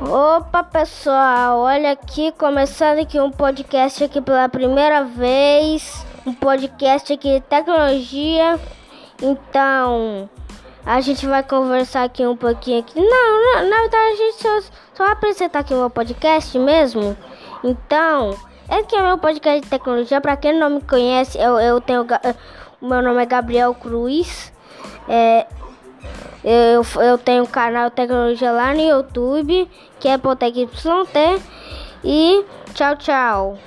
Opa pessoal, olha aqui, começando aqui um podcast aqui pela primeira vez, um podcast aqui de tecnologia. Então, a gente vai conversar aqui um pouquinho aqui. Não, não na verdade a gente só, só vai apresentar aqui o meu podcast mesmo. Então, esse aqui é meu podcast de tecnologia. Para quem não me conhece, eu, eu tenho o meu nome é Gabriel Cruz. É, eu, eu tenho um canal Tecnologia lá no YouTube, que é Botec YT. E tchau, tchau.